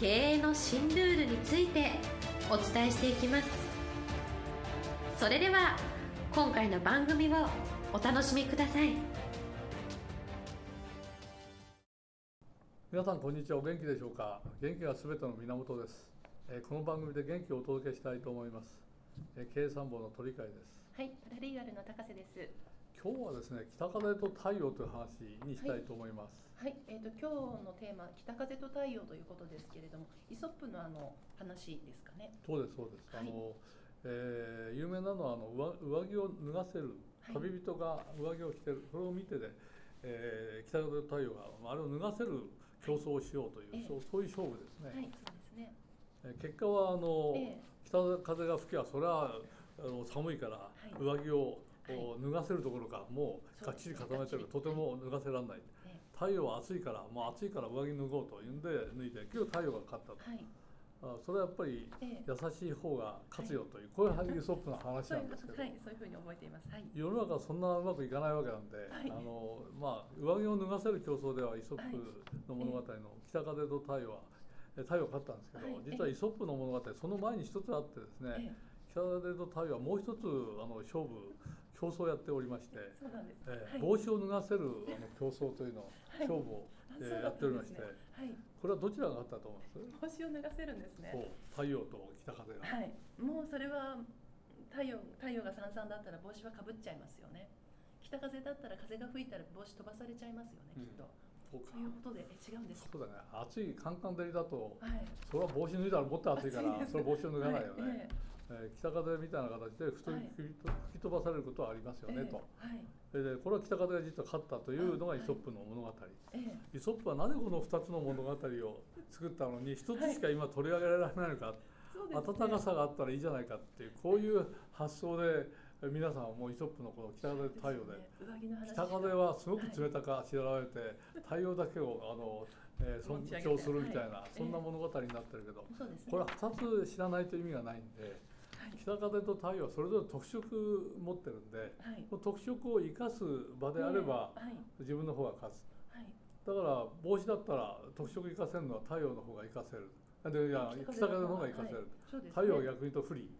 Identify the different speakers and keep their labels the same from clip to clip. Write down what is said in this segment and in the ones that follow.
Speaker 1: 経営の新ルールについてお伝えしていきます。それでは今回の番組をお楽しみください。
Speaker 2: 皆さんこんにちは。お元気でしょうか？元気がすべての源です、えー、この番組で元気をお届けしたいと思います、えー、経営参謀の鳥海です。
Speaker 3: はいパラリーガルの高瀬です
Speaker 2: 今日はですね北風と太陽という話にしたいと思います。
Speaker 3: はい、はい、えっ、ー、と今日のテーマ北風と太陽ということですけれども、イソップのあの話ですかね。
Speaker 2: そうですそうです。はい、あの、えー、有名なのはあの上上着を脱がせる旅人が上着を着てる、これを見てで、えー、北風と太陽があれを脱がせる競争をしようという、はい、そうそういう勝負ですね。
Speaker 3: はい、そうですね。
Speaker 2: 結果はあの、北風が吹きはそれはあの寒いから上着をこう脱がせるところかもうがっちり固めてるとても脱がせられない、太陽は暑いからもう暑いから上着脱ごうというんで脱いで今日太陽が勝ったと。あそれはやっぱり優しい方が勝つよという、こういうイソップの話なんですけど、
Speaker 3: はい、そういうふうに覚えています、はい、
Speaker 2: 世の中はそんなうまくいかないわけなんで、はい、あのまあ、上着を脱がせる競争ではイソップの物語の「北風と太陽は」太陽勝ったんですけど、実はイソップの物語その前に一つあってですね、北風と太陽はもう一つあの勝負競争をやっておりまして、えー、帽子を脱がせるあの競争というのを、勝負を、えー、やっておりまして、これはどちらがあったと思い
Speaker 3: ます？帽子を脱がせるんですね。
Speaker 2: 太陽と北風が、
Speaker 3: はい、もうそれは太陽太陽がさんさんだったら帽子はかぶっちゃいますよね。北風だったら風が吹いたら帽子飛ばされちゃいますよね、きっと。そうか。いうことでえ違うんです
Speaker 2: そうだね。暑いカンカン照りだと、はい、それは帽子脱いだらもっと暑いから、それ帽子を脱がないよね。はい、えー、北風みたいな形で吹き飛ばされることはありますよね、と、えー、でこれは北風が実は勝ったというのがイソップの物語、イソップはなぜこの2つの物語を作ったのに1つしか今取り上げられないのか、温かさがあったらいいじゃないかっていうこういう発想で皆さんはもうイソップのこの北風太陽で。北風はすごく冷たくあしらわれて太陽だけをあの、えー、尊重するみたいなそんな物語になってるけど。これは2つ知らないと意味がないんで。北風と太陽はそれぞれ特色持ってるんで、はい、特色を生かす場であれば、はい、自分の方が勝つ、はい、だから帽子だったら特色生かせるのは太陽の方が生かせる。でいや北風の方が生かせる、はい。ね、太陽は逆に言うと不利、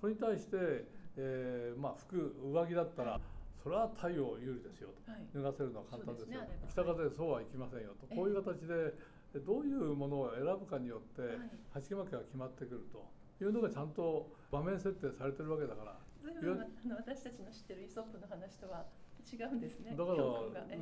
Speaker 2: それに対して、えーまあ、服上着だったら、それは太陽有利ですよと、脱がせるのは簡単ですよ、ね、北風でそうはいきませんよと、こういう形でどういうものを選ぶかによって、鉢巻きが決まってくると。いうのがちゃんと場面設定されてるわけだから。
Speaker 3: あの私たちの知ってるイソップの話とは違うんですね。
Speaker 2: だから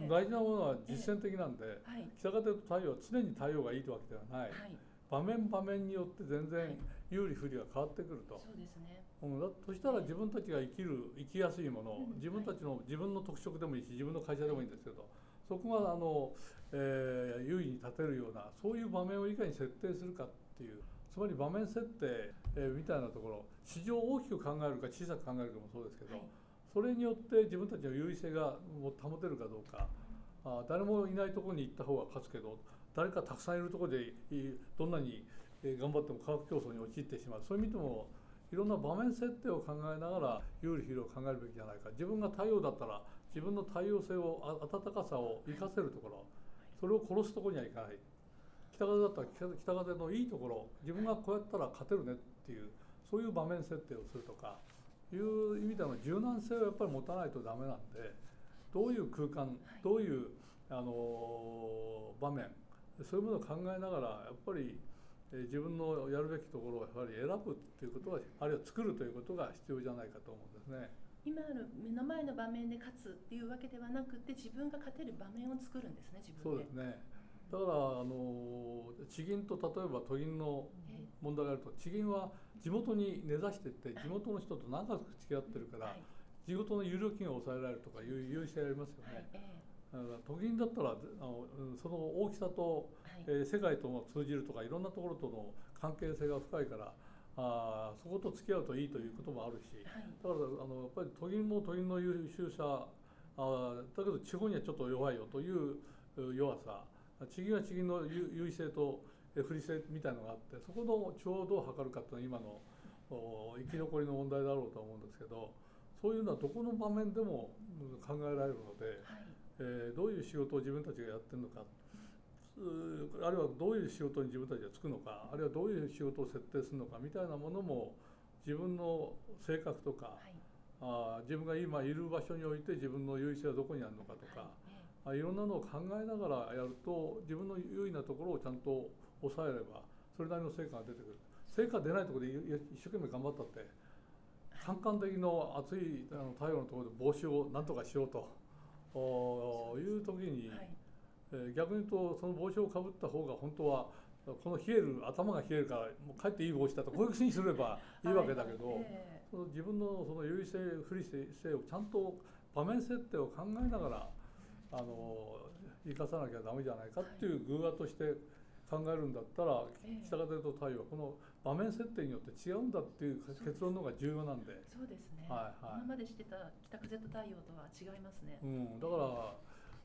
Speaker 2: 大事なものは実践的なんで、ええ。北風と太陽は常に太陽がいいというわけではない、はい、場面場面によって全然有利不利が変わってくると、
Speaker 3: そうですね、
Speaker 2: うん、だとしたら自分たちが生きる生きやすいもの、自分たちの、自分の特色でもいいし自分の会社でもいいんですけど、そこがあの、えー、優位に立てるようなそういう場面をいかに設定するかっていう。つまり場面設定、えー、みたいなところ。市場を大きく考えるか小さく考えるかもそうですけど、はい、それによって自分たちの優位性が保てるかどうか。あ誰もいないところに行った方が勝つけど誰かたくさんいるところでどんなに頑張っても価格競争に陥ってしまう。そういう意味でもいろんな場面設定を考えながら有利不利を考えるべきじゃないか。自分が太陽だったら自分の太陽性を暖かさを生かせるところ。それを殺すところにはいかない。北風だったら北風のいいところ。自分がこうやったら勝てるねっていうそういう場面設定をするとかいう意味での柔軟性をやっぱり持たないとダメなんでどういう空間どういうあの場面そういうものを考えながらやっぱり自分のやるべきところをやはり選ぶっていうことがあるいは作るということが必要じゃないかと思うんですね。
Speaker 3: 今ある目の前の場面で勝つっていうわけではなくて自分が勝てる場面を作るんですね自分で。
Speaker 2: そうですねだからあの地銀と例えば都銀の問題があると地銀は地元に根ざしていって地元の人と長く付き合ってるから、地元の有料金を抑えられるとかいう優位性ありますよね。都銀だったらあのその大きさと、はい、えー、世界とも通じるとかいろんなところとの関係性が深いからあそこと付き合うといいということもあるし、はい、だからあのやっぱり都銀も都銀の優秀さあだけど地方にはちょっと弱いよという弱さ地銀は地銀の優位性と不利性みたいなのがあってそこのちょうどを測るかっていうのは今の生き残りの問題だろうと思うんですけどそういうのはどこの場面でも考えられるので、はい、えー、どういう仕事を自分たちがやってるのかあるいはどういう仕事に自分たちがつくのかあるいはどういう仕事を設定するのかみたいなものも自分の性格とか、はい、あ自分が今いる場所において自分の優位性はどこにあるのかとか、はい、いろんなのを考えながらやると自分の優位なところをちゃんと抑えればそれなりの成果が出てくる。成果出ないところで一生懸命頑張ったって感覚的の熱い太陽のところで帽子をなんとかしようという時に、逆に言うとその帽子をかぶった方が本当はこの冷える頭が冷えるからもう帰っていい帽子だとこういうふうにすればい。いわけだけど、はい。えー、その自分のその優位性不利性をちゃんと場面設定を考えながらあの生かさなきゃダメじゃないかっていう偶話として考えるんだったら、北風と太陽はこの場面設定によって違うんだっていう結論の方が重要なんで。
Speaker 3: そうですね、はいはい、今までしてた北風と太陽とは違いますね、
Speaker 2: うん、だから、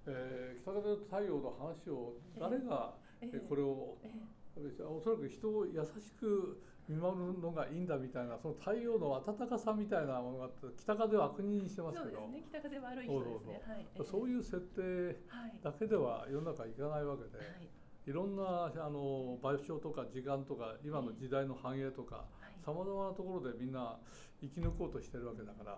Speaker 2: えー、北風と太陽の話を誰が、えー、これを、えー、おそらく人を優しく見守るのがいいんだみたいなその太陽の温かさみたいなものがあって北風を悪人にしてますけど。
Speaker 3: そうですね北風悪い人ですね。
Speaker 2: そういう設定だけでは世の中いかないわけで。はい。いろんなあの場所とか時間とか今の時代の繁栄とかさまざまなところでみんな生き抜こうとしてるわけだから、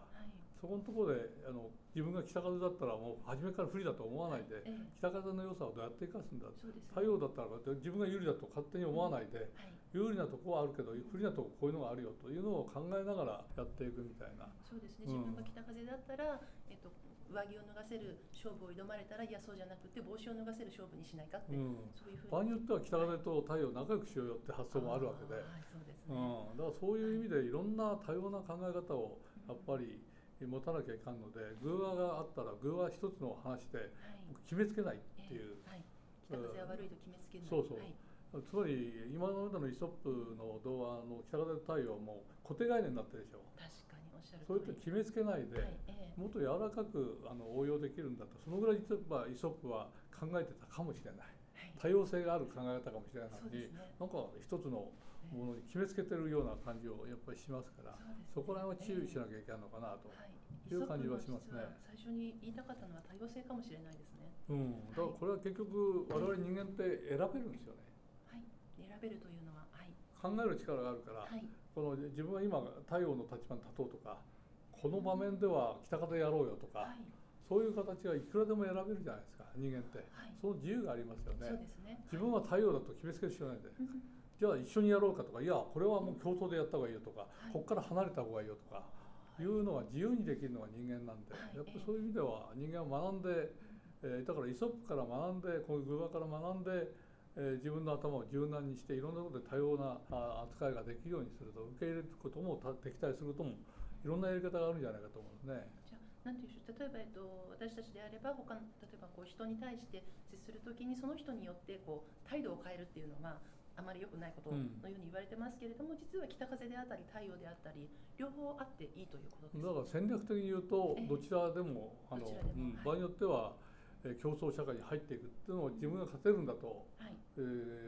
Speaker 2: そこのところであの自分が北風だったらもう初めから不利だと思わないで、北風の良さをどうやって生かすんだ、太陽だったら自分が有利だと勝手に思わないで、有利なとこはあるけど不利なとここういうのがあるよというのを考えながらやっていくみたいな。
Speaker 3: そうですね、自分が北風だったら、えっと上着を脱がせる勝負を挑まれたらいやそうじゃなくて帽子を脱がせる勝負にしないかって、うん、そういうふうに。場合によっては北風と太陽仲良くしようよって発想もあるわけで、はい。そうですね。うん、だからそういう意味でいろんな多様な考え方をやっぱり持たなきゃいかんので偶話があったら偶話一つの話で決めつけないっていう、はいえーはい、北風は悪いと決めつけない。
Speaker 2: そうそう、はい。つまり今までのイソップの童話の北風太陽も固定概念になってるでしょ。
Speaker 3: 確かにおっしゃる
Speaker 2: そうやって決めつけないで、はい。えもっと柔らかくあの応用できるんだとそのぐらい実はイソップは考えてたかもしれない、多様性がある考え方かもしれないのに、ね、なんか一つのものに決めつけてるような感じをやっぱりしますからそ,、こら辺は注意しなきゃいけないのかなと。い。う感じはしますね。
Speaker 3: 最初に言いたかったのは多様性かもしれないですね。
Speaker 2: うん、だからこれは結局我々人間って選べるんですよね。
Speaker 3: はい、選べるというのは、はい、
Speaker 2: 考える力があるから、はい、この自分は今太陽の立場に立とうとかこの場面では北風やろうよとか、はい、そういう形がいくらでも選べるじゃないですか人間って、はい、その自由がありますよね、ね、自分は太陽だと決めつける必要ないんで、じゃあ一緒にやろうかとかいやこれはもう共闘でやった方がいいよとか、ここから離れた方がいいよとか、い。うのは自由にできるのが人間なんで、やっぱりそういう意味では人間は学んで、えー、だからイソップから学んでこういう偶話から学んでえー、自分の頭を柔軟にしていろんなことで多様な扱いができるようにすると受け入れることも敵対することもいろんなやり方があるんじゃないかと思うんですね。
Speaker 3: じゃなんていう例えば、えっと、私たちであれば他の例えばこう人に対して接するときにその人によってこう態度を変えるっていうのはあまり良くないことのように言われてますけれども、うん、実は北風であったり太陽であったり両方あっていいということです、
Speaker 2: だから戦略的に言うとどちらでも、えー、あの、うん、場合によっては、えー、競争社会に入っていくっていうのを自分が勝てるんだと、はい、え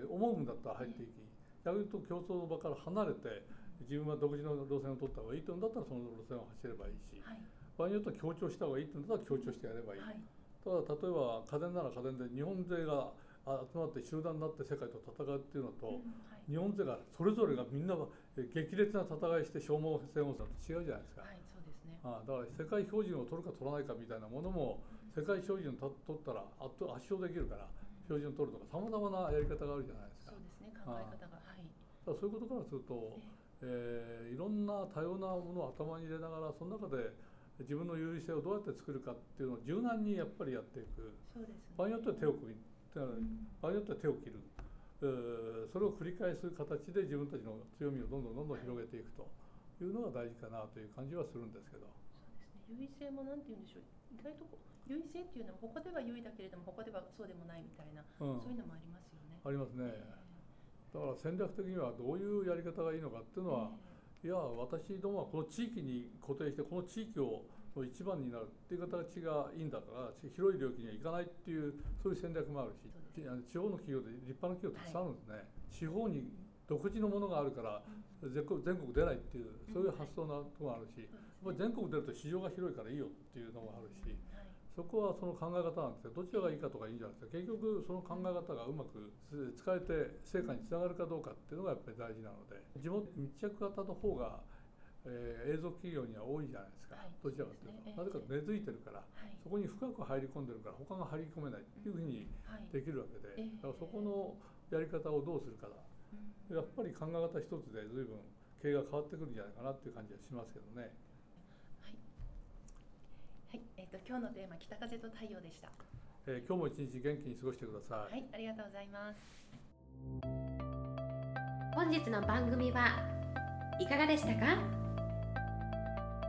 Speaker 2: ー、思うんだったら入っていき、逆に言うと競争の場から離れて自分は独自の路線を取った方がいいというんだったらその路線を走ればいいし、はい、場合によっては強調した方がいいというんだったら強調してやればいい、はい、ただ例えば家電なら家電で日本勢が集まって集団になって世界と戦うっていうのと、うんはい、日本勢がそれぞれがみんな激烈な戦いして消耗戦をすると違うじゃないですか、はいそうですね、あだから世界標準を取るか取らないかみたいなものも、世界標準を取ったら圧圧勝できるから、標準を取るとかさまざまなやり方があるじゃないですか。
Speaker 3: そうですね考え方が、はい、
Speaker 2: そういうことからすると、えーえー、いろんな多様なものを頭に入れながらその中で自分の有利性をどうやって作るかっていうのを柔軟にやっぱりやっていく、
Speaker 3: ね、
Speaker 2: 場合によっては手を組み、うん、場合によっては手を切る、えー、それを繰り返す形で自分たちの強みをどんどんどんどん広げていくというのが大事かなという感じはするんですけど。
Speaker 3: そうですね。優位性もなんて言うんでしょう。意外と優位性っていうのはここでは優位だけれどもここではそうでもないみたいな、うん、そういうのもありますよね。
Speaker 2: ありますね。だから戦略的にはどういうやり方がいいのかっていうのは、いや私どもはこの地域に固定してこの地域を一番になるっていう形がいいんだから広い領域には行かないっていうそういう戦略もあるし地方の企業で立派な企業たくさんあるんですね、はい、地方に独自のものがあるから全国出ないっていうそういう発想なところがあるし、はい、全国出ると市場が広いからいいよっていうのもあるし、そこはその考え方なんですけどどちらがいいかとかいいんじゃなくて結局その考え方がうまく使えて成果につながるかどうかっていうのがやっぱり大事なので地元密着型の方がえー、映像企業には多いじゃないですか、はい、どちらかというと、ね、なぜか根付いてるから、はい、そこに深く入り込んでるから他が入り込めないっていうふうにできるわけで、はい、だからそこのやり方をどうするかだ、やっぱり考え方一つで随分経営が変わってくるんじゃないかなっていう感じはしますけどね。
Speaker 3: はい、えっ、ー、と今日のテーマ北風と太陽でした。
Speaker 2: えー、今日も一日元気に過ごしてくださ
Speaker 3: い。はい、ありがとうございます。
Speaker 1: 本日の番組はいかがでしたか？